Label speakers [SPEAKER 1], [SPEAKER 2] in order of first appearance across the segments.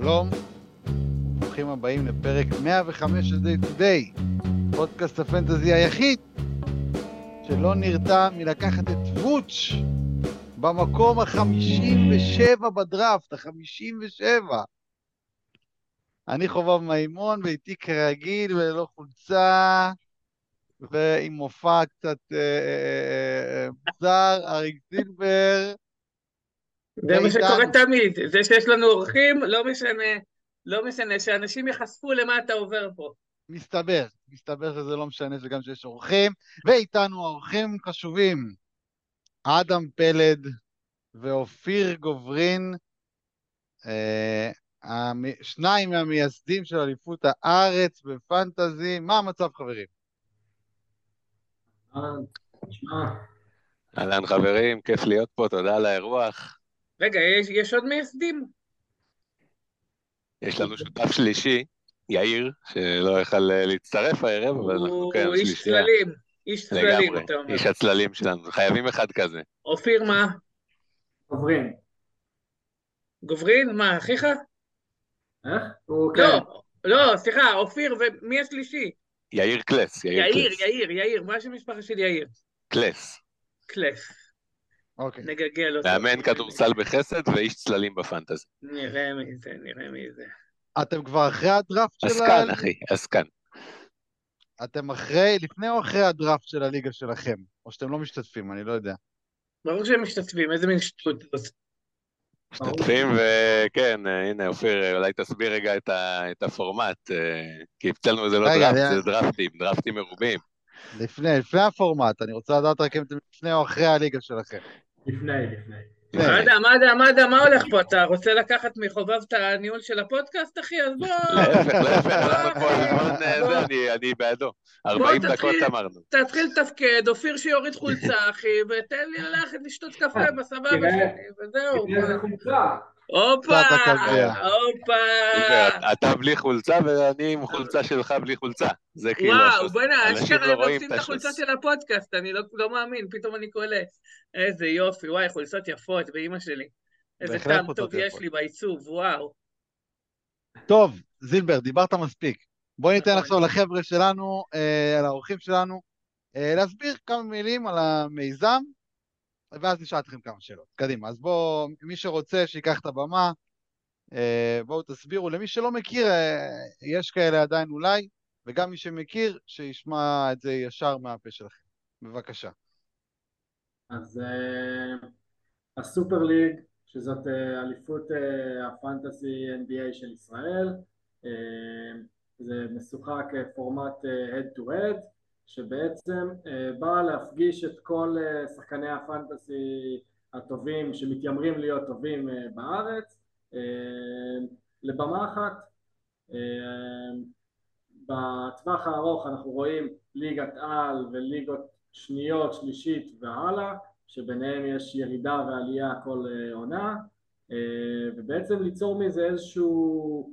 [SPEAKER 1] שלום, ברוכים הבאים לפרק 105 של Day to Day, פודקאסט הפנטזי היחיד שלא נרתע מלקחת את וואץ' במקום ה-57 בדראפט, ה-57. אני חובב מימון, ואיתי כרגיל וללא חולצה, ועם מופע קצת מוזר, אריק זילבר.
[SPEAKER 2] זה מה שקורה תמיד, זה שיש לנו אורחים, לא משנה, לא משנה, שאנשים ייחשפו למה אתה עובר פה.
[SPEAKER 1] מסתבר, מסתבר שזה לא משנה שגם שיש אורחים, ואיתנו אורחים חשובים, אדם פלד ואופיר גוברין, אה, שניים מהמייסדים של אליפות הארץ בפנטזי. מה המצב, חברים?
[SPEAKER 3] אהלן חברים, כיף להיות פה, תודה על האירוח.
[SPEAKER 2] רגע, יש, יש עוד מייסדים?
[SPEAKER 3] יש לנו שותף שלישי, יאיר, שלא יכל להצטרף הערב, אבל אנחנו כן,
[SPEAKER 2] שלישייה. הוא איש צללים, איש צללים, אתה אומר.
[SPEAKER 3] איש הצללים שלנו, חייבים אחד כזה.
[SPEAKER 2] אופיר, מה?
[SPEAKER 4] גוברין.
[SPEAKER 2] גוברין? מה, אחיך?
[SPEAKER 4] איך?
[SPEAKER 2] לא, כן. לא, סליחה, אופיר, ומי השלישי?
[SPEAKER 3] יאיר קלס,
[SPEAKER 2] יאיר, יאיר, קלס. יאיר, יאיר, מה השם המשפחה של יאיר?
[SPEAKER 3] קלס.
[SPEAKER 2] קלס.
[SPEAKER 1] אוקיי.
[SPEAKER 2] נגגל אותו.
[SPEAKER 3] מאמן כדורסל בחסד ואיש צללים בפנטזי.
[SPEAKER 2] נראה מי זה, נראה מי זה.
[SPEAKER 1] אתם כבר אחרי הדראפט של ה...
[SPEAKER 3] עסקן, אחי, עסקן.
[SPEAKER 1] אתם אחרי, לפני או אחרי הדראפט של הליגה שלכם? או שאתם לא משתתפים, אני לא יודע.
[SPEAKER 2] ברור שהם משתתפים, איזה מין שטות זאת.
[SPEAKER 3] משתתפים, וכן, הנה, אופיר, אולי תסביר רגע את, ה... את הפורמט, אה, כי הפצלנו זה לא דראפט, זה דראפטים, דראפטים מרובים.
[SPEAKER 1] לפני, לפני הפורמט, אני רוצה לדעת רק אם אתם לפני או אחרי הליגה שלכם.
[SPEAKER 4] לפני, לפני.
[SPEAKER 2] מה יודע, מה יודע, מה יודע, מה הולך פה? אתה רוצה לקחת מחובב את הניהול של הפודקאסט, אחי? אז בוא...
[SPEAKER 3] להפך, להפך, אנחנו זה, אני בעדו. 40 דקות אמרנו.
[SPEAKER 2] תתחיל לתפקד, אופיר שיוריד חולצה, אחי, ותן לי ללכת לשתות קפה בסבבה שלי, וזהו. הופה, הופה.
[SPEAKER 3] אתה בלי חולצה ואני עם חולצה שלך בלי חולצה. זה כאילו...
[SPEAKER 2] וואו, בוא'נה, אשכרה הם עושים את החולצה של הפודקאסט, אני לא מאמין, פתאום אני קולט. איזה יופי, וואי, חולצות יפות, באימא שלי. איזה טעם טוב יש לי בעיצוב, וואו.
[SPEAKER 1] טוב, זילבר, דיברת מספיק. בוא ניתן נכון. עכשיו לחבר'ה שלנו, אה, לאורחים שלנו, אה, להסביר כמה מילים על המיזם, ואז נשאל אתכם כמה שאלות. קדימה, אז בואו, מי שרוצה שיקח את הבמה, אה, בואו תסבירו. למי שלא מכיר, יש כאלה עדיין אולי, וגם מי שמכיר, שישמע את זה ישר מהפה שלכם. בבקשה.
[SPEAKER 4] אז uh, הסופר ליג, שזאת אליפות הפנטסי NBA של ישראל, זה משוחק פורמט head to head, שבעצם uh, בא להפגיש את כל uh, שחקני הפנטסי הטובים שמתיימרים להיות טובים uh, בארץ uh, לבמה אחת. בטווח הארוך אנחנו רואים ליגת על וליגות שניות, שלישית והלאה, שביניהם יש ירידה ועלייה כל אה, עונה, אה, ובעצם ליצור מזה איזשהו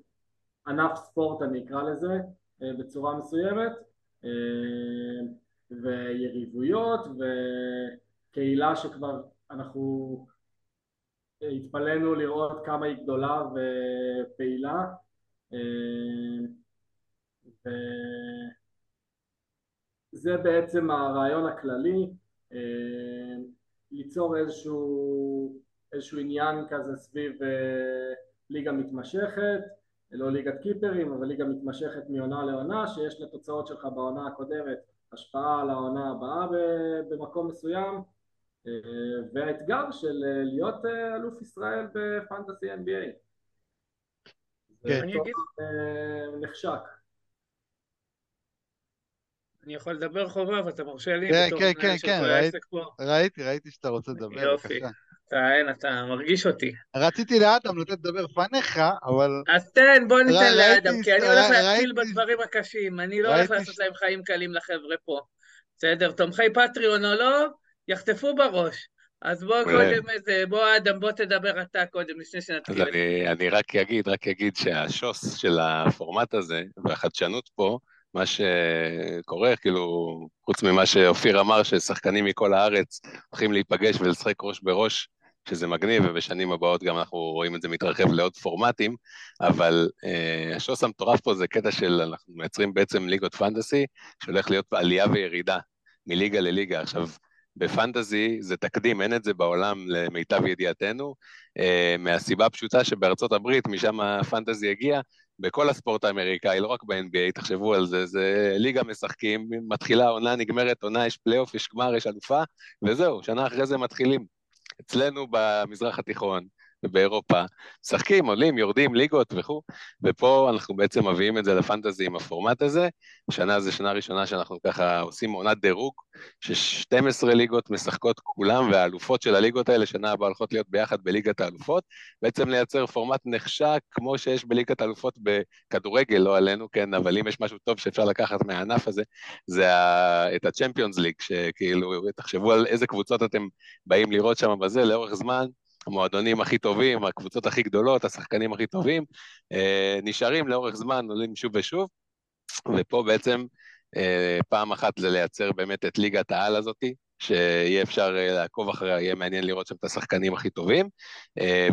[SPEAKER 4] ענף ספורט אני אקרא לזה אה, בצורה מסוימת, ויריבויות וקהילה שכבר אנחנו התפלאנו לראות כמה היא גדולה ופעילה וזה בעצם הרעיון הכללי, אה, ליצור איזשהו, איזשהו עניין כזה סביב אה, ליגה מתמשכת, לא ליגת קיפרים, אבל ליגה מתמשכת מעונה לעונה, שיש לתוצאות שלך בעונה הקודמת השפעה על העונה הבאה במקום מסוים, אה, והאתגר של להיות אלוף ישראל בפנטסי NBA.
[SPEAKER 2] כן. אני אגיד...
[SPEAKER 4] נחשק.
[SPEAKER 2] אני יכול לדבר חובה, ואתה מרשה לי
[SPEAKER 1] כן, כן, כן, כן, ראיתי, ראיתי שאתה רוצה לדבר,
[SPEAKER 2] יופי. אתה, אין, אתה מרגיש אותי.
[SPEAKER 1] רציתי לאדם לתת לדבר לפניך, אבל...
[SPEAKER 2] אז תן, בוא ניתן לאדם, כי אני הולך להתחיל בדברים הקשים, אני לא הולך לעשות להם חיים קלים לחבר'ה פה. בסדר, תומכי פטריון או לא, יחטפו בראש. אז בוא קודם איזה, בוא אדם, בוא תדבר אתה קודם, לפני שנתחיל.
[SPEAKER 3] אז אני, אני רק אגיד, רק אגיד שהשוס של הפורמט הזה, והחדשנות פה, מה שקורה, כאילו, חוץ ממה שאופיר אמר, ששחקנים מכל הארץ הולכים להיפגש ולשחק ראש בראש שזה מגניב, ובשנים הבאות גם אנחנו רואים את זה מתרחב לעוד פורמטים, אבל uh, השוס המטורף פה זה קטע של, אנחנו מייצרים בעצם ליגות פנטסי, שהולך להיות עלייה וירידה מליגה לליגה. עכשיו, בפנטזי זה תקדים, אין את זה בעולם למיטב ידיעתנו, uh, מהסיבה הפשוטה שבארצות הברית, משם הפנטזי הגיע, בכל הספורט האמריקאי, לא רק ב-NBA, תחשבו על זה, זה ליגה משחקים, מתחילה עונה, נגמרת עונה, יש פלייאוף, יש גמר, יש אלופה, וזהו, שנה אחרי זה מתחילים. אצלנו במזרח התיכון, ובאירופה, משחקים, עולים, יורדים, ליגות וכו', ופה אנחנו בעצם מביאים את זה לפנטזי עם הפורמט הזה. שנה זו שנה ראשונה שאנחנו ככה עושים עונת דירוג, ש-12 ליגות משחקות כולם, והאלופות של הליגות האלה שנה הבאה הולכות להיות ביחד בליגת האלופות, בעצם לייצר פורמט נחשק כמו שיש בליגת האלופות בכדורגל, לא עלינו, כן, אבל אם יש משהו טוב שאפשר לקחת מהענף הזה, זה ה- את ה-Champions League, שכאילו, תחשבו על איזה קבוצות אתם באים לראות שם בזה, לאורך זמן, המועדונים הכי טובים, הקבוצות הכי גדולות, השחקנים הכי טובים, אה, נשארים לאורך זמן, עולים שוב ושוב, ופה בעצם אה, פעם אחת זה לייצר באמת את ליגת העל הזאתי, שיהיה אפשר אה, לעקוב אחריה, יהיה מעניין לראות שם את השחקנים הכי טובים.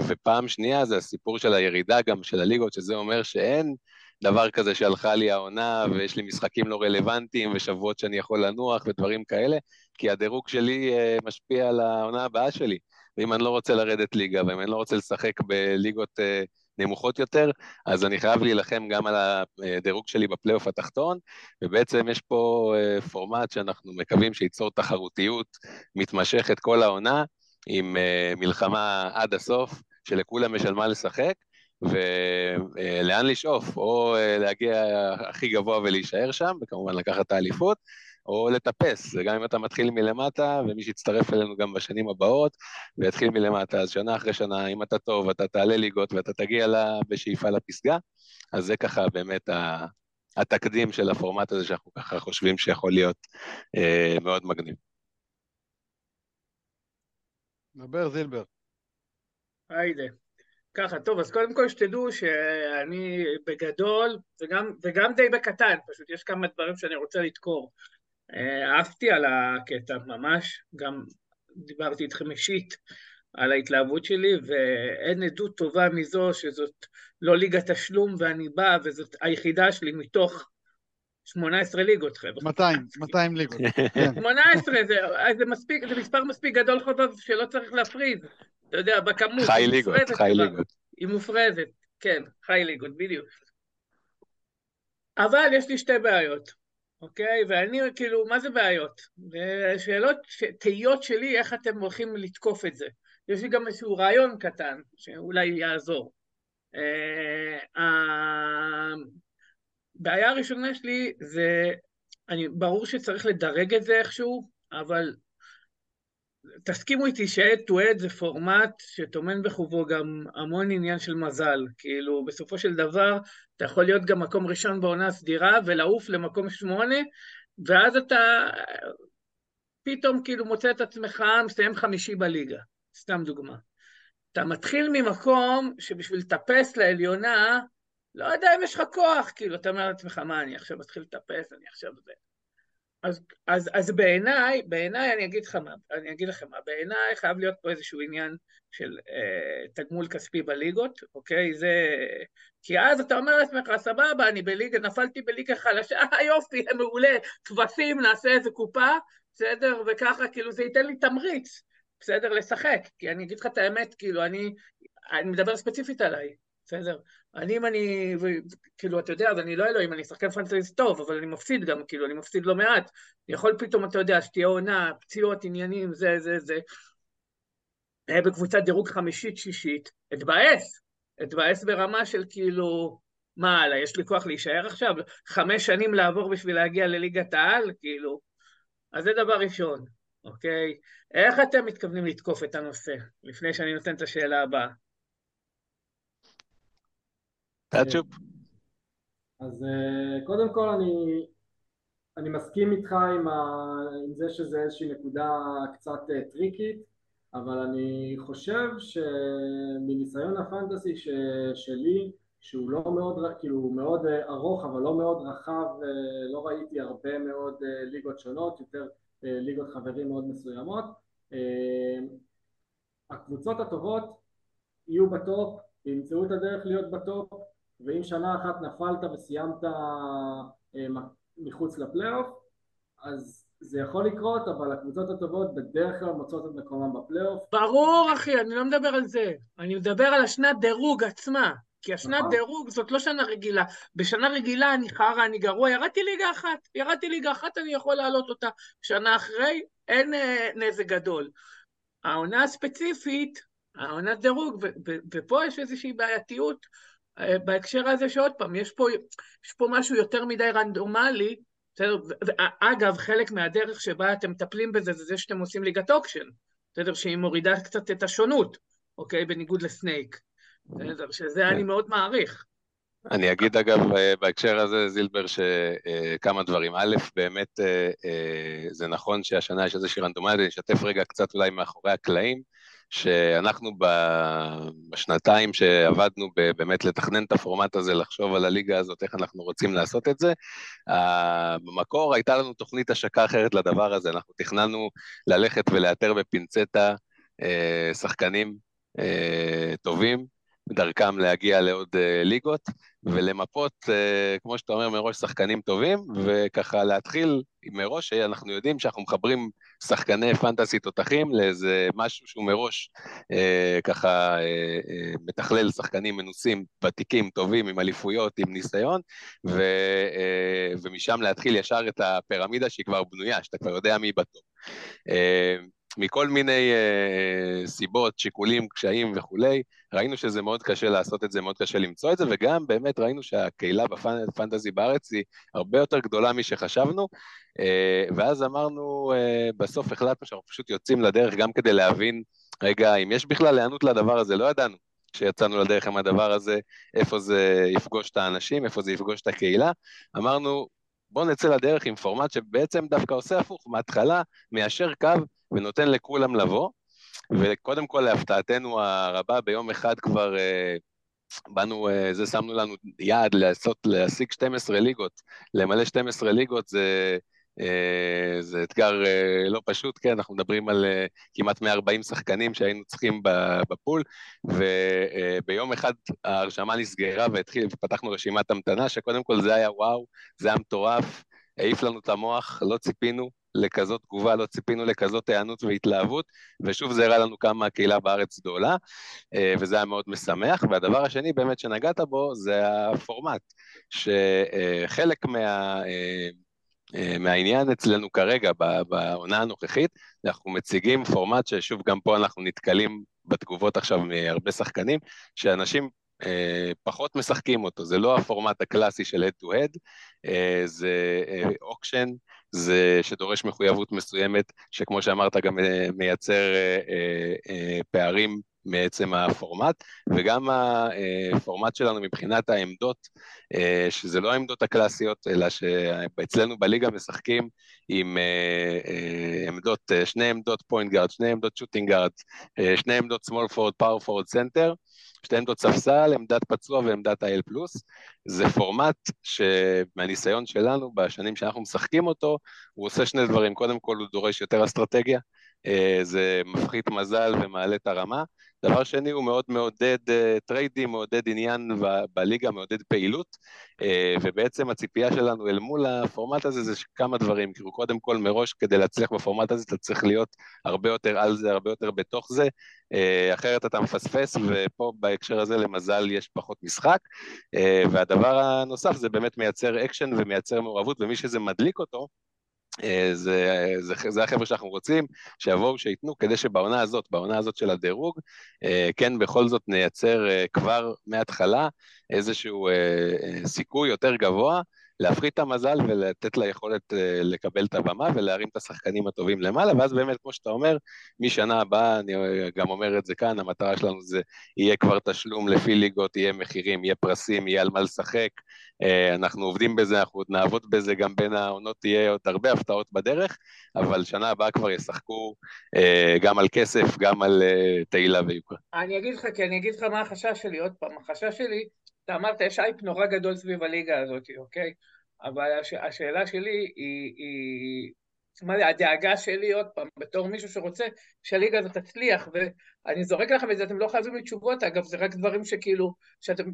[SPEAKER 3] ופעם שנייה זה הסיפור של הירידה גם של הליגות, שזה אומר שאין דבר כזה שהלכה לי העונה ויש לי משחקים לא רלוונטיים ושבועות שאני יכול לנוח ודברים כאלה, כי הדירוג שלי משפיע על העונה הבאה שלי. ואם אני לא רוצה לרדת ליגה, ואם אני לא רוצה לשחק בליגות אה, נמוכות יותר, אז אני חייב להילחם גם על הדירוג שלי בפלייאוף התחתון, ובעצם יש פה אה, פורמט שאנחנו מקווים שייצור תחרותיות מתמשכת כל העונה, עם אה, מלחמה עד הסוף, שלכולם יש על מה לשחק, ולאן לשאוף, או להגיע הכי גבוה ולהישאר שם, וכמובן לקחת את האליפות, או לטפס, וגם אם אתה מתחיל מלמטה, ומי שיצטרף אלינו גם בשנים הבאות, ויתחיל מלמטה, אז שנה אחרי שנה, אם אתה טוב, אתה תעלה ליגות ואתה תגיע לה בשאיפה לפסגה, אז זה ככה באמת ה... התקדים של הפורמט הזה שאנחנו ככה חושבים שיכול להיות אה, מאוד מגניב.
[SPEAKER 1] דבר זילבר.
[SPEAKER 2] היידה. ככה, טוב, אז קודם כל שתדעו שאני בגדול, וגם, וגם די בקטן, פשוט יש כמה דברים שאני רוצה לדקור. אהבתי על הקטע ממש, גם דיברתי איתכם אישית על ההתלהבות שלי, ואין עדות טובה מזו שזאת לא ליגת תשלום ואני בא, וזאת היחידה שלי מתוך 18 ליגות, חבר'ה.
[SPEAKER 1] 200, 200 ליגות.
[SPEAKER 2] 18, זה, זה מספיק, זה מספר מספיק גדול חובב שלא צריך להפריד. אתה יודע, בכמות.
[SPEAKER 3] חי ליגות, חי ליגות.
[SPEAKER 2] היא מופרזת, כן, חי ליגות, בדיוק. אבל יש לי שתי בעיות. אוקיי? ואני כאילו, מה זה בעיות? שאלות, תהיות שלי, איך אתם הולכים לתקוף את זה. יש לי גם איזשהו רעיון קטן, שאולי יעזור. אה, הבעיה הראשונה שלי זה, אני, ברור שצריך לדרג את זה איכשהו, אבל תסכימו איתי ש-Add to Add זה פורמט שטומן בחובו גם המון עניין של מזל. כאילו, בסופו של דבר, אתה יכול להיות גם מקום ראשון בעונה הסדירה ולעוף למקום שמונה, ואז אתה פתאום כאילו מוצא את עצמך מסיים חמישי בליגה. סתם דוגמה. אתה מתחיל ממקום שבשביל לטפס לעליונה, לא יודע אם יש לך כוח, כאילו, אתה אומר לעצמך, מה, אני עכשיו מתחיל לטפס, אני עכשיו. אז, אז, אז בעיניי, בעיניי אני אגיד לך מה, אני אגיד לכם מה, בעיניי חייב להיות פה איזשהו עניין של אה, תגמול כספי בליגות, אוקיי? זה... כי אז אתה אומר לעצמך, סבבה, אני בליגה, נפלתי בליגה חלשה, אה, יופי, מעולה, כבשים, נעשה איזה קופה, בסדר? וככה, כאילו, זה ייתן לי תמריץ, בסדר? לשחק. כי אני אגיד לך את האמת, כאילו, אני, אני מדבר ספציפית עליי, בסדר? אני אם אני, כאילו, אתה יודע, אז אני לא אלוהים, אני שחקן פנטזיסט טוב, אבל אני מפסיד גם, כאילו, אני מפסיד לא מעט. יכול פתאום, אתה יודע, שתהיה עונה, פציעות, עניינים, זה, זה, זה. בקבוצת דירוג חמישית-שישית, אתבאס. אתבאס ברמה של כאילו, מה הלאה, יש לי כוח להישאר עכשיו? חמש שנים לעבור בשביל להגיע לליגת העל? כאילו. אז זה דבר ראשון, אוקיי? איך אתם מתכוונים לתקוף את הנושא, לפני שאני נותן את השאלה הבאה?
[SPEAKER 3] טאצ'ופ.
[SPEAKER 4] אז אה, קודם כל אני, אני מסכים איתך עם, ה, עם זה שזה איזושהי נקודה קצת אה, טריקית, אבל אני חושב שמניסיון הפנטסי ש, שלי, שהוא לא מאוד, כאילו הוא מאוד אה, ארוך אבל לא מאוד רחב, לא ראיתי הרבה מאוד ליגות שונות, יותר ליגות חברים מאוד מסוימות. הקבוצות הטובות יהיו בטופ, ימצאו את הדרך להיות בטופ, ואם שנה אחת נפלת וסיימת אה, מחוץ לפלייאוף, אז זה יכול לקרות, אבל הקבוצות הטובות בדרך כלל מוצאות את מקומם בפלייאוף.
[SPEAKER 2] ברור, אחי, אני לא מדבר על זה. אני מדבר על השנת דירוג עצמה. כי השנת נכון. דירוג זאת לא שנה רגילה. בשנה רגילה אני חרא, אני גרוע, ירדתי ליגה אחת. ירדתי ליגה אחת, אני יכול להעלות אותה. שנה אחרי, אין אה, נזק גדול. העונה הספציפית, העונת דירוג, ופה יש איזושהי בעייתיות בהקשר הזה שעוד פעם, יש פה, יש פה משהו יותר מדי רנדומלי, בסדר? אגב, חלק מהדרך שבה אתם מטפלים בזה זה זה שאתם עושים ליגת auction, בסדר? שהיא מורידה קצת את השונות, אוקיי? בניגוד ל snake. בסדר? שזה כן. אני מאוד מעריך.
[SPEAKER 3] אני אגיד אגב אה, בהקשר הזה, זילבר, שכמה אה, דברים. א', באמת זה נכון שהשנה יש איזושהי רנדומלית, אני אשתף רגע קצת אולי מאחורי הקלעים. שאנחנו בשנתיים שעבדנו באמת לתכנן את הפורמט הזה, לחשוב על הליגה הזאת, איך אנחנו רוצים לעשות את זה, במקור הייתה לנו תוכנית השקה אחרת לדבר הזה, אנחנו תכננו ללכת ולאתר בפינצטה אה, שחקנים אה, טובים, דרכם להגיע לעוד uh, ליגות, ולמפות, כמו שאתה אומר, מראש שחקנים טובים, וככה להתחיל מראש, שאנחנו יודעים שאנחנו מחברים שחקני פנטסי תותחים לאיזה משהו שהוא מראש uh, ככה uh, uh, מתכלל שחקנים מנוסים, ותיקים, טובים, עם אליפויות, עם ניסיון, ו, uh, ומשם להתחיל ישר את הפירמידה שהיא כבר בנויה, שאתה כבר יודע מי בטוב. Uh, מכל מיני uh, סיבות, שיקולים, קשיים וכולי, ראינו שזה מאוד קשה לעשות את זה, מאוד קשה למצוא את זה, וגם באמת ראינו שהקהילה בפנטזי בארץ היא הרבה יותר גדולה משחשבנו, ואז אמרנו, uh, בסוף החלטנו שאנחנו פשוט יוצאים לדרך גם כדי להבין, רגע, אם יש בכלל היענות לדבר הזה, לא ידענו. כשיצאנו לדרך עם הדבר הזה, איפה זה יפגוש את האנשים, איפה זה יפגוש את הקהילה. אמרנו, בואו נצא לדרך עם פורמט שבעצם דווקא עושה הפוך, מההתחלה מיישר קו ונותן לכולם לבוא, וקודם כל להפתעתנו הרבה ביום אחד כבר אה, באנו, אה, זה שמנו לנו יעד לעשות, להשיג 12 ליגות, למלא 12 ליגות זה... אה, זה אתגר לא פשוט, כן, אנחנו מדברים על כמעט 140 שחקנים שהיינו צריכים בפול, וביום אחד ההרשמה נסגרה והתחיל, ופתחנו רשימת המתנה, שקודם כל זה היה וואו, זה היה מטורף, העיף לנו את המוח, לא ציפינו, לכזאת תגובה, לא ציפינו לכזאת היענות והתלהבות, ושוב זה הראה לנו כמה הקהילה בארץ גדולה, אה, וזה היה מאוד משמח. והדבר השני באמת שנגעת בו זה הפורמט, שחלק מה... אה, אה, מהעניין אצלנו כרגע, בעונה הנוכחית, אנחנו מציגים פורמט ששוב, גם פה אנחנו נתקלים בתגובות עכשיו מהרבה שחקנים, שאנשים אה, פחות משחקים אותו, זה לא הפורמט הקלאסי של head to head, אה, זה auction, אה, זה שדורש מחויבות מסוימת, שכמו שאמרת גם אה, מייצר אה, אה, פערים מעצם הפורמט, וגם הפורמט שלנו מבחינת העמדות, שזה לא העמדות הקלאסיות, אלא שאצלנו בליגה משחקים עם עמדות, שני עמדות point guard, שני עמדות shooting guard, שני עמדות small forward, power forward סנטר, שתי עמדות ספסל, עמדת פצוע ועמדת ה-IL+. זה פורמט שמהניסיון שלנו, בשנים שאנחנו משחקים אותו, הוא עושה שני דברים. קודם כל, הוא דורש יותר אסטרטגיה, אה, זה מפחית מזל ומעלה את הרמה. דבר שני, הוא מאוד מעודד אה, טריידים, מעודד עניין בליגה, מעודד פעילות, אה, ובעצם הציפייה שלנו אל מול הפורמט הזה זה כמה דברים. כאילו, קודם כל, מראש, כדי להצליח בפורמט הזה, אתה צריך להיות הרבה יותר על זה, הרבה יותר בתוך זה, אחרת אתה מפספס, ופה בהקשר הזה, למזל, יש פחות משחק. והדבר הנוסף זה באמת מייצר אקשן ומייצר מעורבות, ומי שזה מדליק אותו, אה, זה, זה, זה החבר'ה שאנחנו רוצים, שיבואו, שייתנו, כדי שבעונה הזאת, בעונה הזאת של הדירוג, אה, כן, בכל זאת נייצר אה, כבר מההתחלה איזשהו סיכוי יותר גבוה להפחית את המזל ולתת לה יכולת אה, לקבל את הבמה ולהרים את השחקנים הטובים למעלה, ואז באמת, כמו שאתה אומר, משנה הבאה, אני גם אומר את זה כאן, המטרה שלנו זה יהיה כבר תשלום לפי ליגות, יהיה מחירים, יהיה פרסים, יהיה על מה לשחק. אה, אנחנו עובדים בזה, אנחנו עוד נעבוד בזה, גם בין העונות תהיה עוד הרבה הפתעות בדרך, אבל שנה הבאה כבר ישחקו אה, גם על כסף, גם על תהילה ויוקרה.
[SPEAKER 2] אני אגיד לך, כי אני אגיד לך מה החשש שלי, עוד פעם, החשש שלי, אתה אמרת, יש אייפ נורא גדול סביב הליגה הזאת, אוקיי? אבל הש, השאלה שלי היא, היא מה זה, הדאגה שלי, עוד פעם, בתור מישהו שרוצה שהליגה הזאת תצליח, ואני זורק לכם את זה, אתם לא חייבים לי תשובות, אגב, זה רק דברים שכאילו, שאתם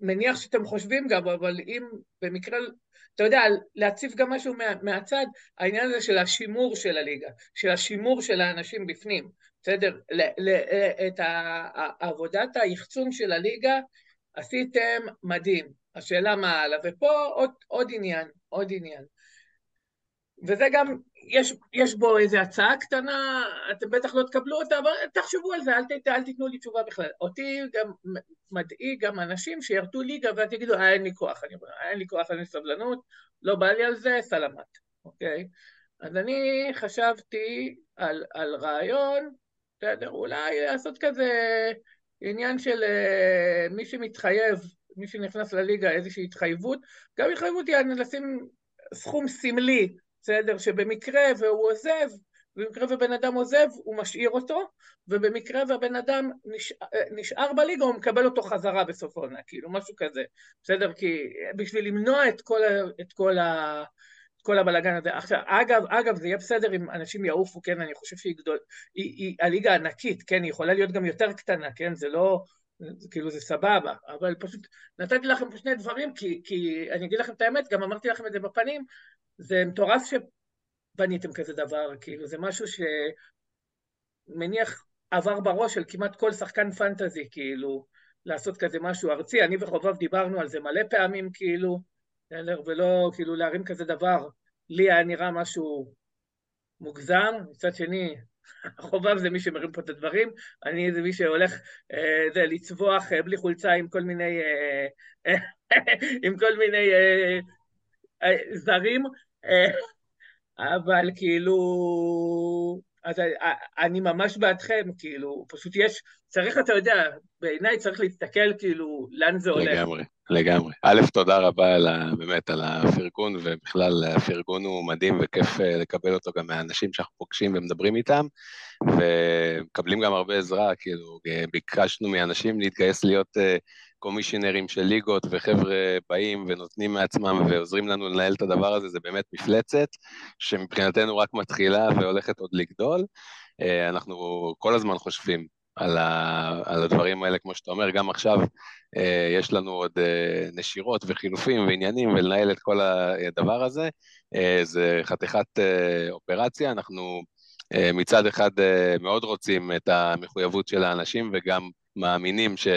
[SPEAKER 2] מניח שאתם חושבים גם, אבל אם במקרה, אתה יודע, להציף גם משהו מה, מהצד, העניין הזה של השימור של הליגה, של השימור של האנשים בפנים, בסדר? ל, ל, את עבודת היחצון של הליגה עשיתם מדהים. השאלה מה הלאה, ופה עוד, עוד עניין, עוד עניין. וזה גם, יש, יש בו איזו הצעה קטנה, אתם בטח לא תקבלו אותה, אבל תחשבו על זה, אל, ת, אל תיתנו לי תשובה בכלל. אותי גם מדאיג גם אנשים שירדו ליגה ואז יגידו, אה, אין לי כוח, אני אומר, אין לי כוח, אין לי סבלנות, לא בא לי על זה, סלמת, אוקיי? אז אני חשבתי על, על רעיון, בסדר, אולי לעשות כזה עניין של uh, מי שמתחייב, מי שנכנס לליגה, איזושהי התחייבות, גם התחייבות היא לשים סכום סמלי בסדר? שבמקרה והוא עוזב, במקרה ובן אדם עוזב, הוא משאיר אותו, ובמקרה והבן אדם נשאר, נשאר בליגה, הוא מקבל אותו חזרה בסוף העונה, כאילו, משהו כזה, בסדר? כי בשביל למנוע את כל, את כל, ה, כל הבלאגן הזה. עכשיו, אגב, אגב, זה יהיה בסדר אם אנשים יעופו, כן, אני חושב שהיא גדול, היא, היא הליגה ענקית, כן, היא יכולה להיות גם יותר קטנה, כן, זה לא... כאילו זה סבבה, אבל פשוט נתתי לכם שני דברים, כי, כי אני אגיד לכם את האמת, גם אמרתי לכם את זה בפנים, זה מטורף שבניתם כזה דבר, כאילו זה משהו שמניח עבר בראש של כמעט כל שחקן פנטזי, כאילו, לעשות כזה משהו ארצי. אני וחובב דיברנו על זה מלא פעמים, כאילו, ולא, כאילו, להרים כזה דבר. לי היה נראה משהו מוגזם, מצד שני, חובב זה מי שמרים פה את הדברים, אני זה מי שהולך אה, זה, לצבוח אה, בלי חולצה עם כל מיני, אה, עם כל מיני זרים, אבל כאילו, אז אני ממש בעדכם, כאילו, פשוט יש, צריך, אתה יודע, בעיניי צריך להסתכל כאילו לאן זה הולך.
[SPEAKER 3] לגמרי, לגמרי. א', תודה רבה על ה, באמת על הפרגון, ובכלל הפרגון הוא מדהים וכיף אה, לקבל אותו גם מהאנשים שאנחנו פוגשים ומדברים איתם, ומקבלים גם הרבה עזרה, כאילו, ביקשנו מאנשים להתגייס להיות אה, קומישיונרים של ליגות, וחבר'ה באים ונותנים מעצמם ועוזרים לנו לנהל את הדבר הזה, זה באמת מפלצת, שמבחינתנו רק מתחילה והולכת עוד לגדול. אה, אנחנו כל הזמן חושבים על, ה, על הדברים האלה, כמו שאתה אומר, גם עכשיו אה, יש לנו עוד אה, נשירות וחילופים ועניינים, ולנהל את כל הדבר הזה. זה חתיכת אופרציה, אנחנו מצד אחד מאוד רוצים את המחויבות של האנשים, וגם מאמינים ש...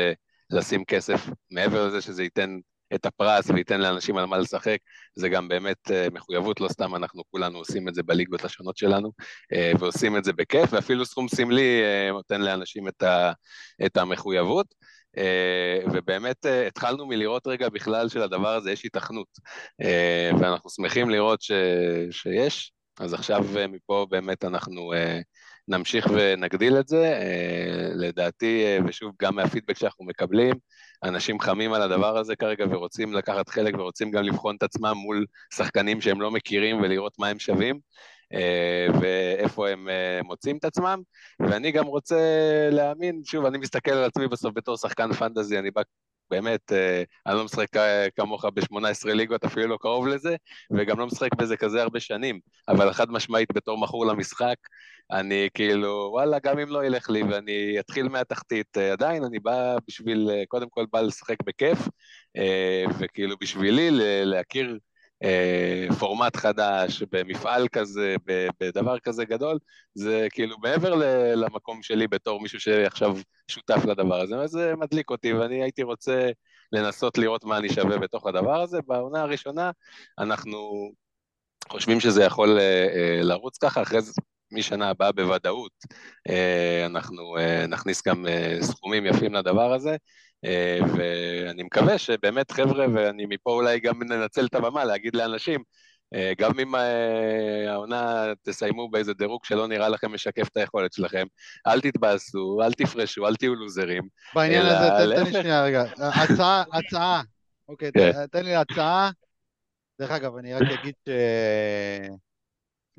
[SPEAKER 3] לשים כסף, מעבר לזה שזה ייתן את הפרס וייתן לאנשים על מה לשחק, זה גם באמת אה, מחויבות, לא סתם אנחנו כולנו עושים את זה בליגות השונות שלנו, אה, ועושים את זה בכיף, ואפילו סכום סמלי אה, נותן לאנשים את, ה, את המחויבות. ובאמת התחלנו מלראות רגע בכלל שלדבר הזה יש התכנות, ואנחנו שמחים לראות ש, שיש, אז עכשיו מפה באמת אנחנו נמשיך ונגדיל את זה. אה, לדעתי, אה, ושוב, גם מהפידבק שאנחנו מקבלים, אנשים חמים על הדבר הזה כרגע ורוצים לקחת חלק ורוצים גם לבחון את עצמם מול שחקנים שהם לא מכירים ולראות מה הם שווים. אה, ואיפה הם מוצאים את עצמם, ואני גם רוצה להאמין, שוב, אני מסתכל על עצמי בסוף בתור שחקן פנטזי, אני בא באמת, אני לא משחק כמוך ב-18 ליגות, אפילו לא קרוב לזה, וגם לא משחק בזה כזה הרבה שנים, אבל חד משמעית בתור מכור למשחק, אני כאילו, וואלה, גם אם לא ילך לי ואני אתחיל מהתחתית, אה, עדיין אני בא בשביל, אה, קודם כל בא לשחק בכיף, אה, וכאילו בשבילי להכיר פורמט חדש, במפעל כזה, בדבר כזה גדול, זה כאילו מעבר למקום שלי בתור מישהו שעכשיו שותף לדבר הזה, זה מדליק אותי, ואני הייתי רוצה לנסות לראות מה אני שווה בתוך הדבר הזה. בעונה הראשונה אנחנו חושבים שזה יכול לרוץ ככה, אחרי זה משנה הבאה בוודאות אה, אנחנו אה, נכניס גם אה, סכומים יפים לדבר הזה, ואני מקווה שבאמת חבר'ה, ואני מפה אולי גם ננצל את הבמה להגיד לאנשים, גם אם העונה תסיימו באיזה דירוג שלא נראה לכם משקף את היכולת שלכם, אל תתבאסו, אל תפרשו, אל תהיו לוזרים.
[SPEAKER 1] בעניין הזה, תן לי שנייה רגע, הצעה, הצעה, אוקיי, כן. תן לי הצעה. דרך אגב, אני רק אגיד ש...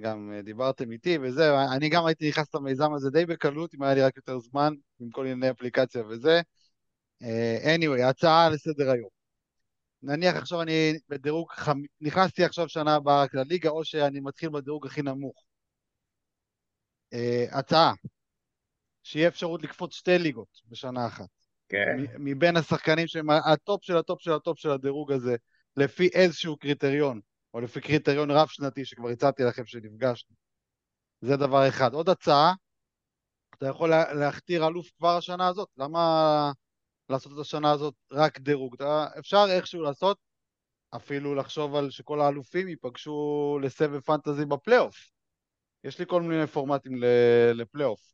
[SPEAKER 1] גם אה, דיברתם איתי וזה, אני גם הייתי נכנס למיזם הזה די בקלות, אם היה לי רק יותר זמן, עם כל ענייני אפליקציה וזה. Uh, anyway, הצעה לסדר היום. נניח עכשיו אני בדירוג, חמ... נכנסתי עכשיו שנה הבאה לליגה, או שאני מתחיל בדירוג הכי נמוך. אה, הצעה, שיהיה אפשרות לקפוץ שתי ליגות בשנה אחת.
[SPEAKER 2] כן.
[SPEAKER 1] מבין השחקנים שהם הטופ של הטופ של הטופ של הדירוג הזה, לפי איזשהו קריטריון, או לפי קריטריון רב-שנתי שכבר הצעתי לכם שנפגשנו. זה דבר אחד. עוד הצעה, אתה יכול להכתיר אלוף כבר השנה הזאת, למה לעשות את השנה הזאת רק דירוג? אפשר איכשהו לעשות, אפילו לחשוב על שכל האלופים ייפגשו לסבב פנטזי בפלייאוף. יש לי כל מיני פורמטים לפלייאוף.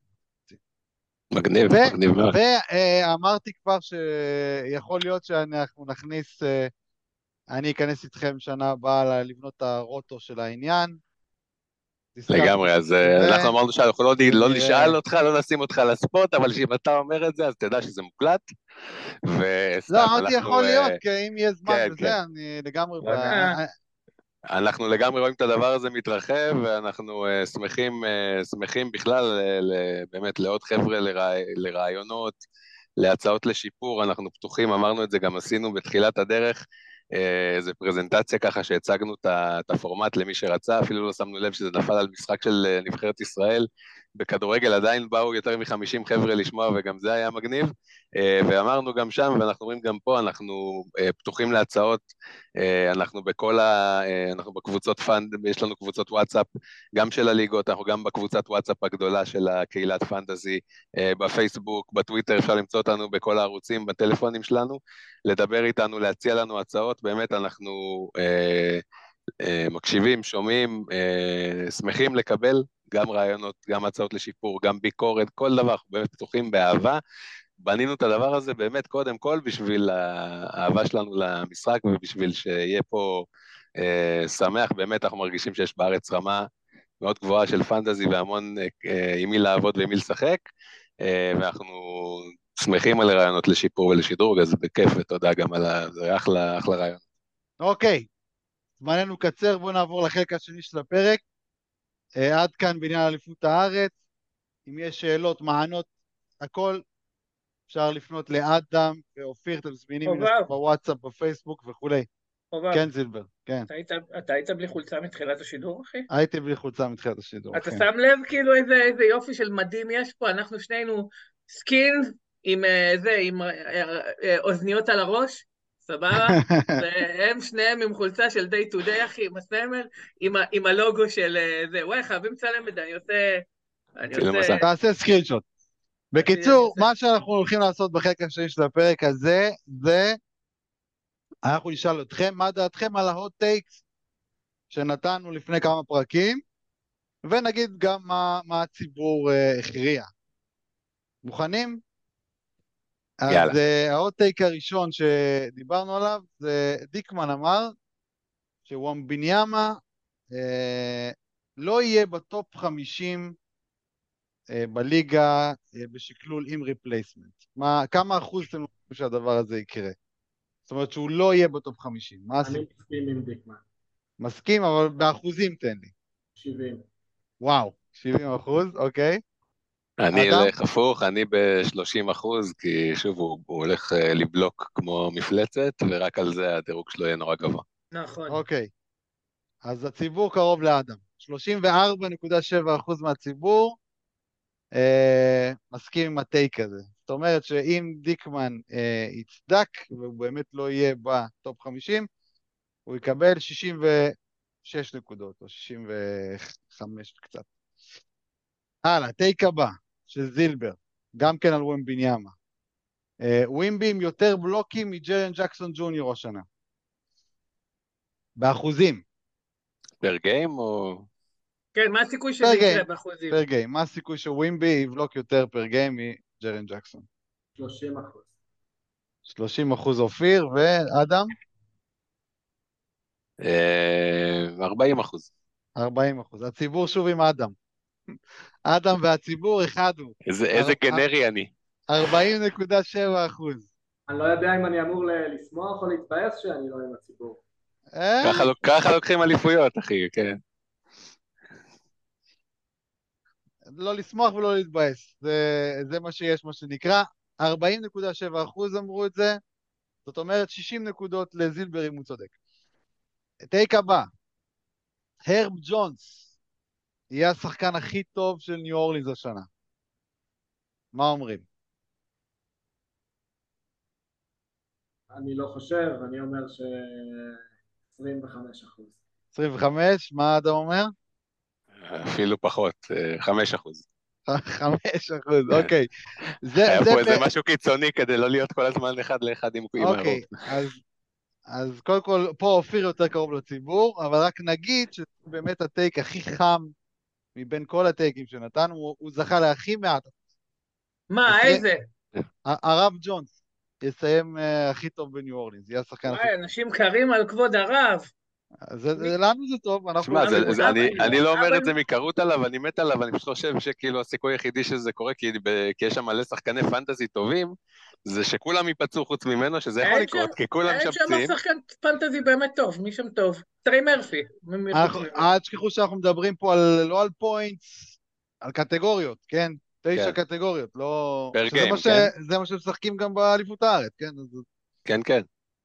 [SPEAKER 3] מגניב, ו- מגניב מאוד.
[SPEAKER 1] ואמרתי כבר שיכול להיות שאנחנו נכניס, אה, אני אכנס איתכם שנה הבאה לבנות את הרוטו של העניין.
[SPEAKER 3] לגמרי, אז אה, אנחנו אמרנו שאנחנו לא, לא נשאל אותך, לא נשים אותך לספוט, אבל אם אתה אומר את זה, אז תדע שזה מוקלט.
[SPEAKER 1] לא, אמרתי יכול אה, להיות, כי אם יהיה זמן כן, וזה, כן. אני לגמרי...
[SPEAKER 3] אנחנו לגמרי רואים את הדבר הזה מתרחב, ואנחנו שמחים, שמחים בכלל באמת לעוד חבר'ה לרעי, לרעיונות, להצעות לשיפור, אנחנו פתוחים, אמרנו את זה, גם עשינו בתחילת הדרך, איזה פרזנטציה ככה שהצגנו את הפורמט למי שרצה, אפילו לא שמנו לב שזה נפל על משחק של נבחרת ישראל. בכדורגל עדיין באו יותר מ-50 חבר'ה לשמוע וגם זה היה מגניב. אה, ואמרנו גם שם, ואנחנו אומרים גם פה, אנחנו אה, פתוחים להצעות, אה, אנחנו בכל ה... אנחנו בקבוצות פאנד, יש לנו קבוצות וואטסאפ, גם של הליגות, אנחנו גם בקבוצת וואטסאפ הגדולה של הקהילת פנטזי, בפייסבוק, בטוויטר, אפשר למצוא אותנו בכל הערוצים, בטלפונים שלנו, לדבר איתנו, להציע לנו הצעות, באמת אנחנו... מקשיבים, שומעים, שמחים לקבל גם רעיונות, גם הצעות לשיפור, גם ביקורת, כל דבר, אנחנו באמת פתוחים באהבה, בנינו את הדבר הזה באמת קודם כל בשביל האהבה שלנו למשחק ובשביל שיהיה פה אה, שמח, באמת אנחנו מרגישים שיש בארץ רמה מאוד גבוהה של פנטזי והמון אה, עם מי לעבוד ועם מי לשחק, אה, ואנחנו שמחים על רעיונות לשיפור ולשדרוג, אז בכיף ותודה גם על ה... זה אחלה, אחלה רעיון.
[SPEAKER 1] אוקיי, זמננו קצר, בואו נעבור לחלק השני של הפרק. אה, עד כאן בעניין אליפות הארץ. אם יש שאלות, מענות, הכל, אפשר לפנות לאדם ואופיר, אתם זמינים בוואטסאפ, בפייסבוק וכולי. חובה. כן, זילבר, כן.
[SPEAKER 2] אתה היית, אתה היית בלי חולצה מתחילת השידור, אחי?
[SPEAKER 1] הייתי בלי חולצה מתחילת השידור,
[SPEAKER 2] אתה כן. שם לב כאילו איזה, איזה יופי של מדים יש פה? אנחנו שנינו סקין עם אה, זה, עם אה, אוזניות על הראש, סבבה? והם שניהם עם חולצה של day to day, אחי, עם הסמל, עם, עם הלוגו של אה, זה. וואי, חייבים לצלם את זה, אני עושה... אני עושה...
[SPEAKER 1] תעשה screenshot. בקיצור, מה שאנחנו הולכים לעשות בחלק השני של הפרק הזה, זה אנחנו נשאל אתכם, מה דעתכם על ה hot takes שנתנו לפני כמה פרקים, ונגיד גם מה, מה הציבור uh, הכריע. מוכנים? אז uh, ההוט טייק הראשון שדיברנו עליו, זה דיקמן אמר שוואמביניאמה uh, לא יהיה בטופ 50 אה, בליגה אה, בשקלול עם replacement? מה, כמה אחוז אתם חושבים שהדבר הזה יקרה? זאת אומרת שהוא לא יהיה בטופ 50. מה
[SPEAKER 4] אני מסכים עם דיקמן.
[SPEAKER 1] מסכים, אבל באחוזים תן לי.
[SPEAKER 4] 70.
[SPEAKER 1] וואו, 70 אחוז, אוקיי.
[SPEAKER 3] אני אלך הפוך, אני ב-30 אחוז, כי שוב, הוא, הוא הולך אה, לבלוק כמו מפלצת, ורק על זה הדירוג שלו יהיה נורא גבוה.
[SPEAKER 2] נכון.
[SPEAKER 1] אוקיי. אז הציבור קרוב לאדם. 34.7 אחוז מהציבור אה, מסכים עם הטייק הזה. זאת אומרת שאם דיקמן אה, יצדק, והוא באמת לא יהיה בטופ 50, הוא יקבל 66 נקודות, או 65 קצת. הלאה, טייק הבא, של זילבר, גם כן על ווימביניאמה. אה, ווימבי עם יותר בלוקים מג'רן ג'קסון ג'וניור השנה. באחוזים.
[SPEAKER 3] פר גיים או...
[SPEAKER 2] כן, מה הסיכוי שזה יקרה באחוזים? פר
[SPEAKER 1] גיים, מה הסיכוי שווימבי יבלוק יותר פר גיים מג'רן ג'קסון?
[SPEAKER 4] 30 אחוז.
[SPEAKER 1] 30 אחוז אופיר, ואדם?
[SPEAKER 3] 40 אה, אחוז.
[SPEAKER 1] 40 אחוז. הציבור שוב עם אדם. אדם והציבור אחד הוא.
[SPEAKER 3] איזה גנרי אני.
[SPEAKER 1] 40.7 אחוז.
[SPEAKER 4] אני לא יודע אם אני אמור לשמוח או להתבאס שאני לא עם הציבור.
[SPEAKER 3] אה? ככה לוקחים אליפויות, אחי, כן.
[SPEAKER 1] לא לשמוח ולא להתבאס, זה, זה מה שיש, מה שנקרא. 40.7 אחוז אמרו את זה, זאת אומרת 60 נקודות לזילבר אם הוא צודק. טייק הבא, הרב ג'ונס, יהיה השחקן הכי טוב של ניו אורלינס השנה? מה אומרים?
[SPEAKER 4] אני לא חושב, אני אומר ש... 25 אחוז.
[SPEAKER 1] 25? מה אדם אומר?
[SPEAKER 3] אפילו פחות, 5 אחוז.
[SPEAKER 1] 5 אחוז, אוקיי.
[SPEAKER 3] זה, היה פה איזה משהו קיצוני כדי לא להיות כל הזמן אחד לאחד עם הרוב.
[SPEAKER 1] אוקיי, אז, אז קודם כל, פה אופיר יותר קרוב לציבור, אבל רק נגיד שבאמת הטייק הכי חם מבין כל הטייקים שנתנו, הוא, הוא זכה להכי מעט.
[SPEAKER 2] מה, איזה?
[SPEAKER 1] הרב ג'ונס. יסיים uh, הכי טוב בניו אורלינס, יהיה השחקן הכי טוב.
[SPEAKER 2] אנשים קרים על כבוד הרב.
[SPEAKER 1] זה, זה, לנו זה טוב, אנחנו...
[SPEAKER 3] זה, אני, אני לא אומר את זה מקרות עליו, אני מת עליו, אני פשוט חושב שכאילו הסיכוי היחידי שזה קורה, כי, כי יש שם מלא שחקני פנטזי טובים, זה שכולם ייפצעו חוץ ממנו, שזה יכול לקרות, כי כולם משפצים.
[SPEAKER 2] אין שם שחקן פנטזי באמת טוב, מי שם טוב? טריי מרפי.
[SPEAKER 1] אל תשכחו שאנחנו מדברים פה על, לא על points, על קטגוריות, כן? תשע כן. קטגוריות, לא...
[SPEAKER 3] per game,
[SPEAKER 1] ש... כן. זה מה שמשחקים גם באליפות הארץ, כן? אז...
[SPEAKER 3] כן, כן.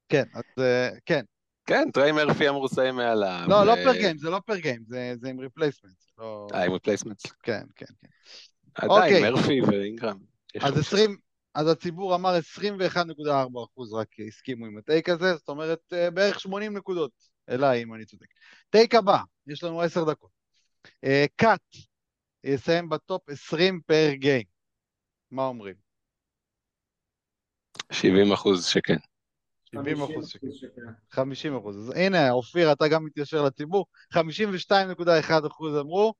[SPEAKER 1] כן, אז כן.
[SPEAKER 3] כן, טריי מרפי אמור לסיים מעליו.
[SPEAKER 1] לא, ו... לא פר גיים, זה לא פר גיים, זה, זה עם replacement. לא...
[SPEAKER 3] אה, עם replacement.
[SPEAKER 1] כן, כן, כן.
[SPEAKER 3] עדיין, אוקיי. מרפי ואינגרם.
[SPEAKER 1] אז 20, אז הציבור אמר 21.4 אחוז רק הסכימו עם ה take הזה, זאת אומרת אה, בערך 80 נקודות אליי, אם אני צודק. take הבא, יש לנו 10 דקות. קאט, אה, יסיים בטופ 20 per game. מה אומרים?
[SPEAKER 3] 70 אחוז שכן.
[SPEAKER 1] 70 אחוז שכן. 50 אחוז. אז הנה, אופיר, אתה גם מתיישר לציבור. 52.1 אחוז אמרו,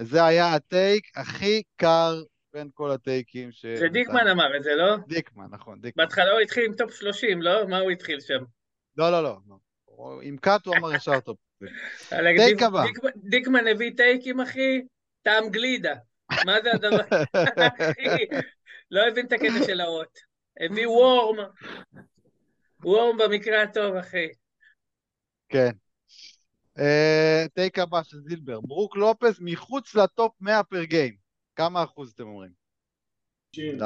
[SPEAKER 1] זה היה ה take הכי קר בין כל הטייקים ש...
[SPEAKER 2] זה דיקמן אמר את זה, לא?
[SPEAKER 1] דיקמן, נכון, דיקמן.
[SPEAKER 2] בהתחלה הוא התחיל עם טופ 30, לא? מה הוא התחיל שם?
[SPEAKER 1] לא, לא, לא. עם קאט הוא אמר ישר טופ. take הבא.
[SPEAKER 2] דיקמן הביא טייקים, אחי, טעם גלידה. מה זה הדבר? לא הבין את הקטע של ה hot. הביא warm. וורם במקרה הטוב, אחי.
[SPEAKER 1] כן. טייק הבא של זילבר. ברוק לופס מחוץ לטופ 100 פר גיים. כמה אחוז אתם אומרים?
[SPEAKER 4] 90.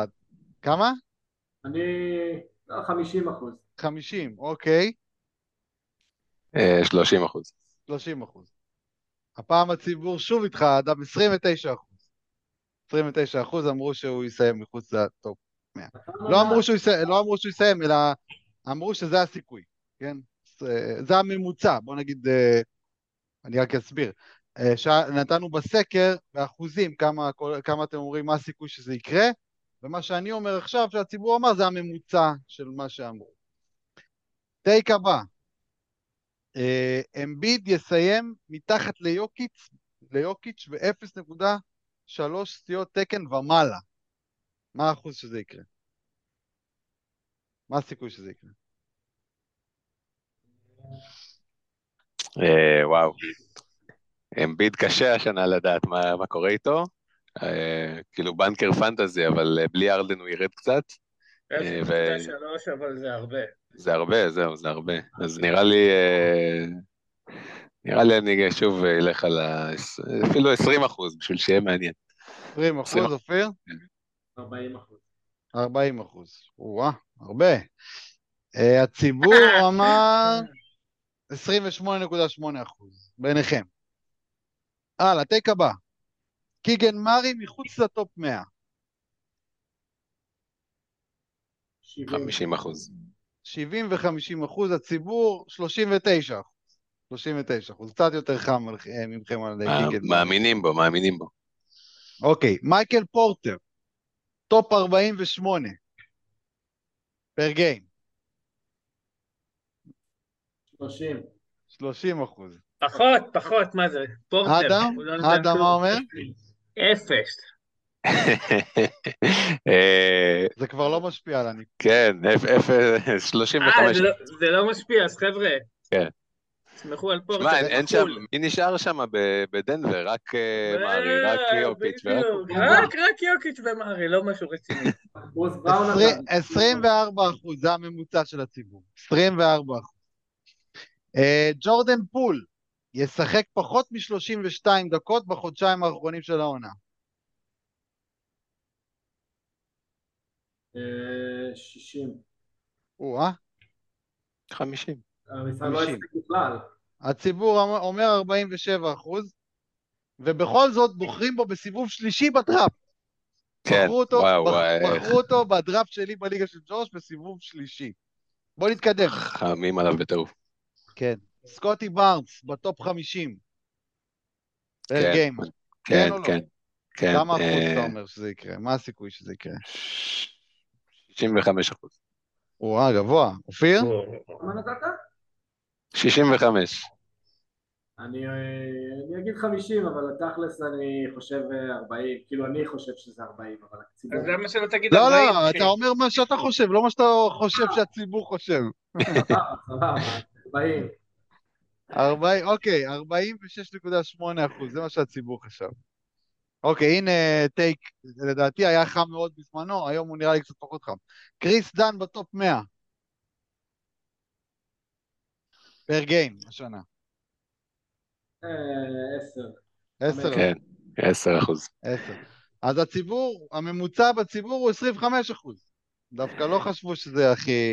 [SPEAKER 1] כמה?
[SPEAKER 4] אני... 50 לא, אחוז.
[SPEAKER 1] 50, אוקיי.
[SPEAKER 3] 30 אחוז.
[SPEAKER 1] 30 אחוז. הפעם הציבור שוב איתך, אדם 29 אחוז. 29 אחוז אמרו שהוא יסיים מחוץ לטופ 100. לא אמרו שהוא יסיים, לא אמרו שהוא יסיים, אלא אמרו שזה הסיכוי, כן? זה הממוצע, בוא נגיד, אה, אני רק אסביר. אה, נתנו בסקר, באחוזים, כמה, כמה אתם אומרים מה הסיכוי שזה יקרה, ומה שאני אומר עכשיו, שהציבור אמר, זה הממוצע של מה שאמרו. טייק הבא, אה, אמביד יסיים מתחת ליוקיץ', ליוקיץ' ב-0.3 סטיות תקן ומעלה. מה האחוז שזה יקרה? מה הסיכוי שזה יקרה?
[SPEAKER 3] אה, וואו. אמביד קשה השנה לדעת מה קורה איתו. אה, כאילו בנקר פנטזי, אבל בלי ארדן הוא ירד קצת.
[SPEAKER 2] 0.3 אבל זה הרבה.
[SPEAKER 3] זה הרבה, זהו, זה הרבה. אז נראה לי, אה, נראה לי אני שוב אלך על ה... אפילו 20 אחוז, בשביל שיהיה מעניין.
[SPEAKER 1] 20 אחוז, אופיר?
[SPEAKER 4] 40 אחוז.
[SPEAKER 1] 40 אחוז. וואה, הרבה. אה, הציבור אמר 28.8 אחוז, ביניכם. הלאה, טייק הבא. קיגן מארי מחוץ לטופ 100.
[SPEAKER 3] 50 אחוז.
[SPEAKER 1] 70 ו-50 אחוז, הציבור 39 אחוז. 39 אחוז, קצת יותר חם ממכם על קיגן.
[SPEAKER 3] מאמינים בו, מאמינים בו.
[SPEAKER 1] אוקיי, מייקל פורטר, top 48, per game.
[SPEAKER 4] 30.
[SPEAKER 1] 30 אחוז.
[SPEAKER 2] פחות, פחות, מה זה? פורטר.
[SPEAKER 1] אדם? לא אדם מה אומר?
[SPEAKER 2] אפס.
[SPEAKER 1] זה כבר לא משפיע על אני.
[SPEAKER 3] כן, 35.
[SPEAKER 2] אה, זה לא משפיע, אז חבר'ה.
[SPEAKER 3] כן.
[SPEAKER 2] תסמכו על פורטר.
[SPEAKER 3] שמע, אין שם, מי נשאר שם בדנבר? רק אה, מארי, רק יוקיץ'
[SPEAKER 2] רק רק יוקיץ' ומארי, לא משהו רציני.
[SPEAKER 1] 24 אחוז, זה הממוצע של הציבור. 24 אחוז. אה, ג'ורדן פול ישחק פחות מ-32 דקות בחודשיים האחרונים של העונה.
[SPEAKER 4] 60.
[SPEAKER 1] או-אה.
[SPEAKER 3] 50.
[SPEAKER 4] המשחק לא בכלל.
[SPEAKER 1] הציבור אומר 47 אחוז. ובכל זאת בוחרים בו בסיבוב שלישי בדראפט.
[SPEAKER 3] כן,
[SPEAKER 1] בחרו אותו,
[SPEAKER 3] וואו,
[SPEAKER 1] בח,
[SPEAKER 3] וואו.
[SPEAKER 1] בחרו אותו בדראפט שלי בליגה של ג'וש בסיבוב שלישי. בוא נתקדם.
[SPEAKER 3] חמים עליו בטירוף.
[SPEAKER 1] כן. סקוטי בארנס, בטופ 50. פר
[SPEAKER 3] כן,
[SPEAKER 1] גיים.
[SPEAKER 3] כן,
[SPEAKER 1] או לא?
[SPEAKER 3] כן. כן.
[SPEAKER 1] כמה אחוז
[SPEAKER 3] אה,
[SPEAKER 1] אתה אומר שזה יקרה? מה הסיכוי שזה יקרה?
[SPEAKER 3] 65 אחוז.
[SPEAKER 1] וואה, גבוה. אופיר?
[SPEAKER 4] מה נתת?
[SPEAKER 3] 65.
[SPEAKER 4] אני, אה, אני אגיד 50, אבל תכלס אני חושב אה, 40, כאילו אני חושב שזה 40, אבל הציבור...
[SPEAKER 2] אז למה שלא תגיד
[SPEAKER 1] לא,
[SPEAKER 2] 40?
[SPEAKER 1] לא,
[SPEAKER 2] אחי?
[SPEAKER 1] אתה אומר מה שאתה חושב, לא מה שאתה חושב שהציבור חושב.
[SPEAKER 4] סבבה, סבבה, 40.
[SPEAKER 1] 40, אוקיי, 46.8 אחוז, זה מה שהציבור חשב. אוקיי, הנה take, לדעתי היה חם מאוד בזמנו, היום הוא נראה לי קצת פחות חם. קריס דאן ב top 100. per game, השנה.
[SPEAKER 4] אה, 10.
[SPEAKER 1] 10,
[SPEAKER 3] כן, 10 אחוז.
[SPEAKER 1] 10. אז הציבור, הממוצע בציבור הוא 25 אחוז. דווקא לא חשבו שזה הכי...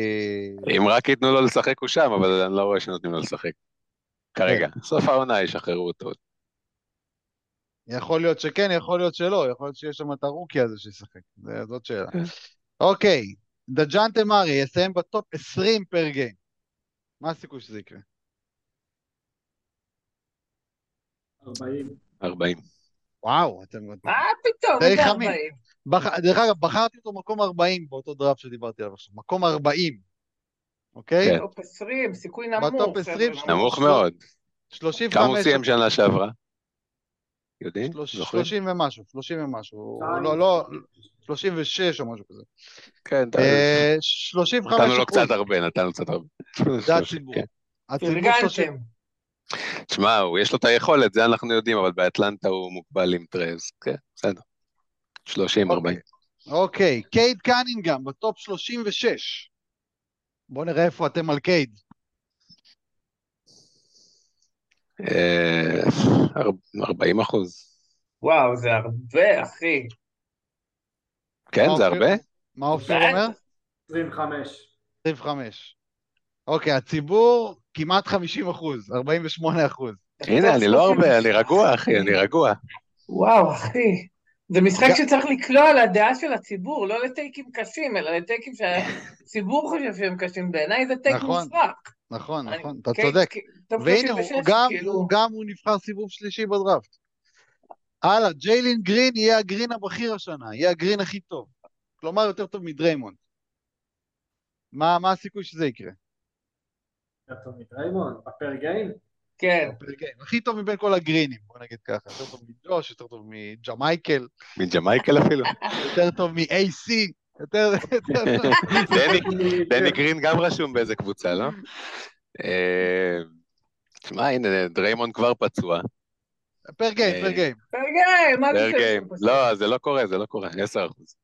[SPEAKER 3] אם רק ייתנו לו לשחק הוא שם, אבל אני לא רואה שנותנים לו לשחק. כרגע. סוף העונה ישחררו אותו.
[SPEAKER 1] יכול להיות שכן, יכול להיות שלא, יכול להיות שיש שם את ה rookie הזה שישחק, זאת שאלה.
[SPEAKER 3] כן.
[SPEAKER 1] אוקיי, דג'ונטה מארי יסיים ב top 20 per game. מה הסיכוי שזה יקרה?
[SPEAKER 4] 40.
[SPEAKER 3] 40.
[SPEAKER 1] וואו, אתם...
[SPEAKER 2] מה פתאום? איזה
[SPEAKER 1] חמים.
[SPEAKER 2] 40?
[SPEAKER 1] בח... דרך אגב, בחרתי אותו מקום 40 באותו דראפט שדיברתי עליו עכשיו. מקום 40, אוקיי?
[SPEAKER 3] כן.
[SPEAKER 2] top 20, סיכוי נמוך.
[SPEAKER 1] ב top
[SPEAKER 2] חבר'ה,
[SPEAKER 1] 20,
[SPEAKER 2] נמוך.
[SPEAKER 3] מאוד.
[SPEAKER 1] 35...
[SPEAKER 3] כמה הוא סיים שנה שעברה? יודעים?
[SPEAKER 1] שלוש-
[SPEAKER 3] זוכרים?
[SPEAKER 1] 30 ומשהו, 30 ומשהו. לא, לא, 36 או משהו כזה.
[SPEAKER 3] כן,
[SPEAKER 1] אה, 35
[SPEAKER 3] נתנו לו קצת הרבה, נתנו קצת הרבה.
[SPEAKER 1] זה הציבור.
[SPEAKER 3] כן.
[SPEAKER 1] הציבור 30
[SPEAKER 2] פרגנתם.
[SPEAKER 3] תשמע, יש לו את היכולת, זה אנחנו יודעים, אבל באטלנטה הוא מוגבל עם טריי. כן, בסדר. 30, 40.
[SPEAKER 1] אוקיי, קייד קנינגהם בטופ 36. בואו נראה איפה אתם על קייד.
[SPEAKER 3] אה, 40 אחוז.
[SPEAKER 2] וואו, זה הרבה, אחי.
[SPEAKER 3] כן, זה? הרבה?
[SPEAKER 1] מה אופיר
[SPEAKER 2] בטח.
[SPEAKER 1] אומר?
[SPEAKER 4] 25.
[SPEAKER 1] 25. אוקיי, הציבור כמעט 50 אחוז, 48 אחוז.
[SPEAKER 3] הנה, אני לא הרבה, אני רגוע, אחי, אני רגוע.
[SPEAKER 2] וואו, אחי. זה משחק
[SPEAKER 1] גם-
[SPEAKER 2] שצריך לקלוע לדעה של הציבור, לא לטייקים קשים, אלא לטייקים שהציבור חושב שהם קשים. בעיניי זה טייק
[SPEAKER 1] נכון,
[SPEAKER 2] מופרך.
[SPEAKER 1] נכון,
[SPEAKER 2] אני-
[SPEAKER 1] נכון, אתה
[SPEAKER 2] כן,
[SPEAKER 1] צודק. והנה, הוא
[SPEAKER 2] 36,
[SPEAKER 1] גם,
[SPEAKER 2] כאילו-
[SPEAKER 1] הוא גם הוא נבחר סיבוב שלישי בדראפט. הלאה, ג'יילין גרין יהיה הגרין הבכיר השנה, יהיה הגרין הכי טוב. כלומר, יותר טוב מדריימונד. מה, מה הסיכוי שזה יקרה?
[SPEAKER 4] יותר טוב מדריימון, בפר גיים?
[SPEAKER 2] כן.
[SPEAKER 1] כן, הכי טוב מבין כל הגרינים, בוא נגיד ככה. יותר טוב מג'וש, יותר טוב מג'מייקל,
[SPEAKER 3] מג'מייקל אפילו.
[SPEAKER 1] יותר טוב מ-AJ, יותר...
[SPEAKER 3] דני, דני גרין גם רשום באיזה קבוצה, לא? אה, תשמע, הנה, דריימון כבר פצוע.
[SPEAKER 1] per game, per game.
[SPEAKER 2] רגע, מה זה
[SPEAKER 3] per
[SPEAKER 2] קשור game.
[SPEAKER 3] לא, זה לא קורה, זה לא קורה, 10 אחוז.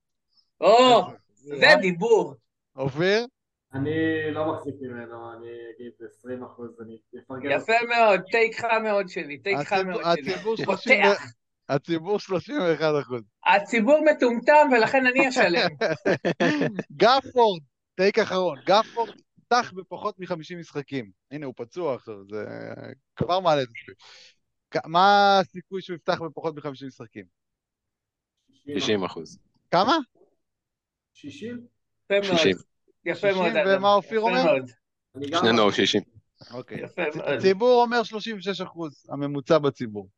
[SPEAKER 2] או, זה דיבור.
[SPEAKER 1] אופיר?
[SPEAKER 4] אני לא מחזיק ממנו, אני אגיד 20 אחוז, אני אפרגן.
[SPEAKER 2] יפה מאוד, טייק חם מאוד שלי, טייק חם
[SPEAKER 1] הציבור-
[SPEAKER 2] מאוד שלי.
[SPEAKER 1] הציבור 30
[SPEAKER 2] פותח.
[SPEAKER 1] הציבור 31 אחוז.
[SPEAKER 2] הציבור מטומטם ולכן אני אשלם.
[SPEAKER 1] גפורד, טייק אחרון, גפורד פתח בפחות מ-50 משחקים. הנה, הוא פצוע עכשיו, זה כבר מעלה את זה. מה הסיכוי שהוא יפתח בפחות מ-50 משחקים?
[SPEAKER 3] 90 אחוז.
[SPEAKER 1] כמה?
[SPEAKER 4] 60?
[SPEAKER 2] יפה מאוד.
[SPEAKER 3] 60.
[SPEAKER 2] יפה
[SPEAKER 1] 60,
[SPEAKER 2] מאוד.
[SPEAKER 1] ומה אופיר אומר?
[SPEAKER 3] שנינו 60.
[SPEAKER 1] אוקיי.
[SPEAKER 2] מאוד.
[SPEAKER 1] הציבור אומר 36 אחוז, הממוצע בציבור.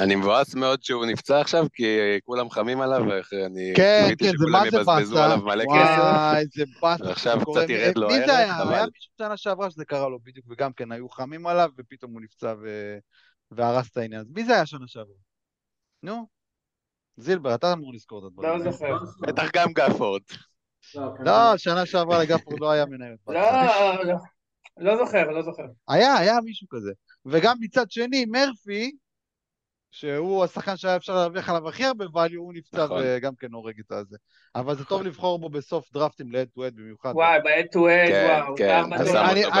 [SPEAKER 3] אני מבואס מאוד שהוא נפצע עכשיו, כי כולם חמים עליו, ואני
[SPEAKER 1] כן, כן, זה מה זה
[SPEAKER 3] יבזבזו
[SPEAKER 1] באסה.
[SPEAKER 3] עליו מלא כסף.
[SPEAKER 1] וואי, איזה באסה.
[SPEAKER 3] ועכשיו. קצת ירד לו
[SPEAKER 1] מי
[SPEAKER 3] הערך,
[SPEAKER 1] זה היה? היה מישהו שנה שעברה שזה קרה לו בדיוק, וגם כן היו חמים עליו, ופתאום הוא נפצע. והרס את העניין. מי זה היה שנה שעברה? נו? זילבר, אתה אמור לזכור את הדברים.
[SPEAKER 2] לא. זוכר.
[SPEAKER 3] בטח גם גפורד.
[SPEAKER 4] לא,
[SPEAKER 1] לא, שנה שעברה לגפורד לא היה מנהל.
[SPEAKER 2] לא, לא. לא זוכר, לא זוכר.
[SPEAKER 1] היה, היה מישהו כזה. וגם מצד שני, מרפי, שהוא השחקן שהיה אפשר להרוויח עליו הכי הרבה value, הוא נפצע
[SPEAKER 3] נכון.
[SPEAKER 1] וגם כן הורג את הזה. אבל זה טוב לבחור בו בסוף דראפטים ל-head to head במיוחד.
[SPEAKER 2] וואי, ב-head to head,
[SPEAKER 3] כן,
[SPEAKER 2] וואו.
[SPEAKER 3] כן,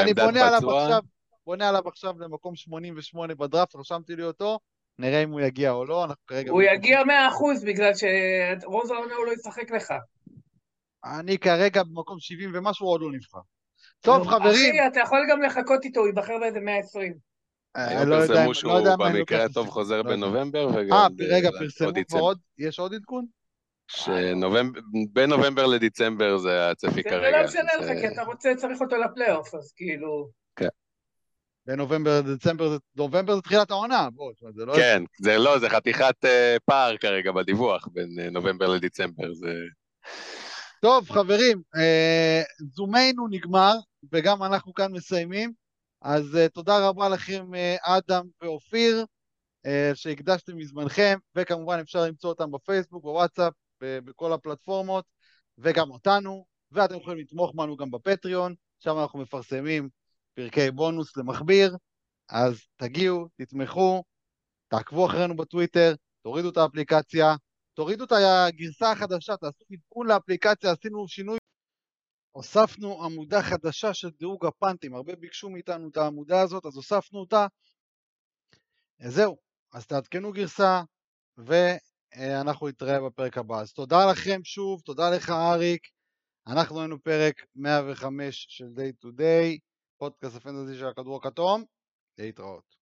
[SPEAKER 1] אני, בונה עליו. עכשיו, בונה עליו עכשיו למקום 88 בדראפט, רשמתי לי אותו, נראה אם הוא יגיע או לא, אנחנו כרגע...
[SPEAKER 2] הוא יגיע 100% בגלל שרוב העונה הוא לא ישחק לך.
[SPEAKER 1] אני כרגע במקום 70 ומשהו, הוא עוד לא נבחר. טוב, חברים,
[SPEAKER 2] אחי, אתה יכול גם לחכות איתו, הוא ייבחר באיזה 120.
[SPEAKER 3] היום לא פרסמו לא שהוא לא במקרה הטוב חוזר בנובמבר, וגם...
[SPEAKER 1] אה, רגע, פרסמו כבר עוד, יש עוד עדכון?
[SPEAKER 3] שבין נובמבר לדצמבר זה הצפי כרגע.
[SPEAKER 2] זה לא משנה לך, כי אתה רוצה, צריך אותו לפלייאוף, אז כאילו...
[SPEAKER 3] כן.
[SPEAKER 1] בין נובמבר לדצמבר, נובמבר זה תחילת העונה, בוא,
[SPEAKER 3] זה לא... כן, זה לא, זה חתיכת uh, פער כרגע בדיווח בין uh, נובמבר לדצמבר, זה...
[SPEAKER 1] טוב, חברים, uh, זומנו נגמר, וגם אנחנו כאן מסיימים, אז uh, תודה רבה לכם, uh, אדם ואופיר, uh, שהקדשתם מזמנכם, וכמובן אפשר למצוא אותם בפייסבוק, בוואטסאפ, בכל הפלטפורמות, וגם אותנו, ואתם יכולים לתמוך בנו גם בפטריון, שם אנחנו מפרסמים פרקי בונוס למכביר, אז תגיעו, תתמכו, תעקבו אחרינו בטוויטר, תורידו את האפליקציה, תורידו את הגרסה החדשה, תעשו עדכון לאפליקציה, עשינו שינוי. הוספנו עמודה חדשה של דירוג הפאנטים, הרבה ביקשו מאיתנו את העמודה הזאת, אז הוספנו אותה. זהו, אז תעדכנו גרסה, ואנחנו נתראה בפרק הבא. אז תודה לכם שוב, תודה לך אריק. אנחנו היינו פרק 105 של Day to Day. פודקאסט הפנטזי של הכדור הכתום, להתראות.